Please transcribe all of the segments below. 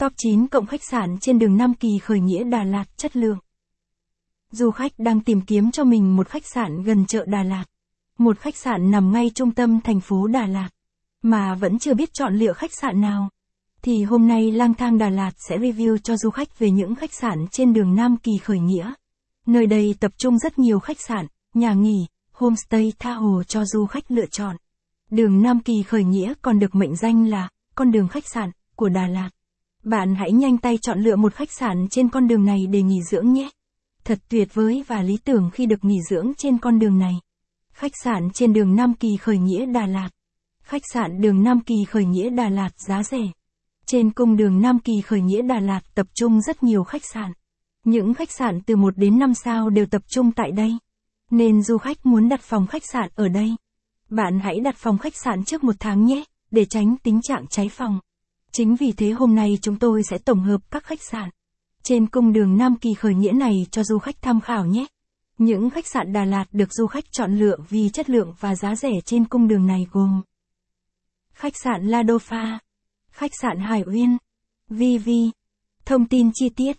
Top 9 cộng khách sạn trên đường Nam Kỳ khởi nghĩa Đà Lạt chất lượng. Du khách đang tìm kiếm cho mình một khách sạn gần chợ Đà Lạt. Một khách sạn nằm ngay trung tâm thành phố Đà Lạt. Mà vẫn chưa biết chọn lựa khách sạn nào. Thì hôm nay lang thang Đà Lạt sẽ review cho du khách về những khách sạn trên đường Nam Kỳ khởi nghĩa. Nơi đây tập trung rất nhiều khách sạn, nhà nghỉ, homestay tha hồ cho du khách lựa chọn. Đường Nam Kỳ khởi nghĩa còn được mệnh danh là con đường khách sạn của Đà Lạt. Bạn hãy nhanh tay chọn lựa một khách sạn trên con đường này để nghỉ dưỡng nhé. Thật tuyệt vời và lý tưởng khi được nghỉ dưỡng trên con đường này. Khách sạn trên đường Nam Kỳ khởi nghĩa Đà Lạt. Khách sạn đường Nam Kỳ khởi nghĩa Đà Lạt giá rẻ. Trên cung đường Nam Kỳ khởi nghĩa Đà Lạt tập trung rất nhiều khách sạn. Những khách sạn từ 1 đến 5 sao đều tập trung tại đây. Nên du khách muốn đặt phòng khách sạn ở đây. Bạn hãy đặt phòng khách sạn trước một tháng nhé, để tránh tình trạng cháy phòng. Chính vì thế hôm nay chúng tôi sẽ tổng hợp các khách sạn trên cung đường Nam Kỳ khởi nghĩa này cho du khách tham khảo nhé. Những khách sạn Đà Lạt được du khách chọn lựa vì chất lượng và giá rẻ trên cung đường này gồm Khách sạn La Đô Pha, Khách sạn Hải Uyên, VV. Thông tin chi tiết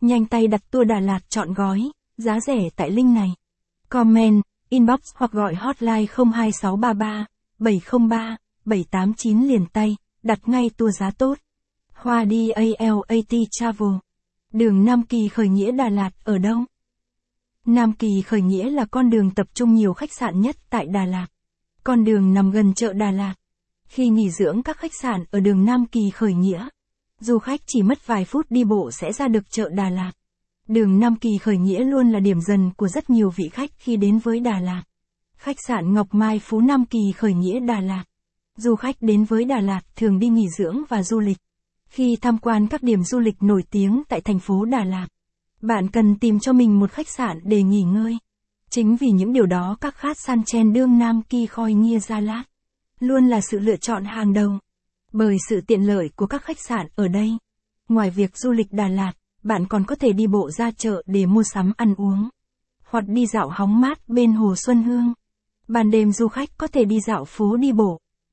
Nhanh tay đặt tour Đà Lạt chọn gói, giá rẻ tại link này. Comment, inbox hoặc gọi hotline 02633 703 789 liền tay đặt ngay tour giá tốt. Hoa đi ALAT Travel. Đường Nam Kỳ khởi nghĩa Đà Lạt ở đâu? Nam Kỳ khởi nghĩa là con đường tập trung nhiều khách sạn nhất tại Đà Lạt. Con đường nằm gần chợ Đà Lạt. Khi nghỉ dưỡng các khách sạn ở đường Nam Kỳ khởi nghĩa, du khách chỉ mất vài phút đi bộ sẽ ra được chợ Đà Lạt. Đường Nam Kỳ khởi nghĩa luôn là điểm dần của rất nhiều vị khách khi đến với Đà Lạt. Khách sạn Ngọc Mai Phú Nam Kỳ khởi nghĩa Đà Lạt. Du khách đến với Đà Lạt thường đi nghỉ dưỡng và du lịch. Khi tham quan các điểm du lịch nổi tiếng tại thành phố Đà Lạt, bạn cần tìm cho mình một khách sạn để nghỉ ngơi. Chính vì những điều đó các khách san chen đương Nam Kỳ Khoi Nghia Gia Lát luôn là sự lựa chọn hàng đầu. Bởi sự tiện lợi của các khách sạn ở đây. Ngoài việc du lịch Đà Lạt, bạn còn có thể đi bộ ra chợ để mua sắm ăn uống. Hoặc đi dạo hóng mát bên Hồ Xuân Hương. Ban đêm du khách có thể đi dạo phố đi bộ,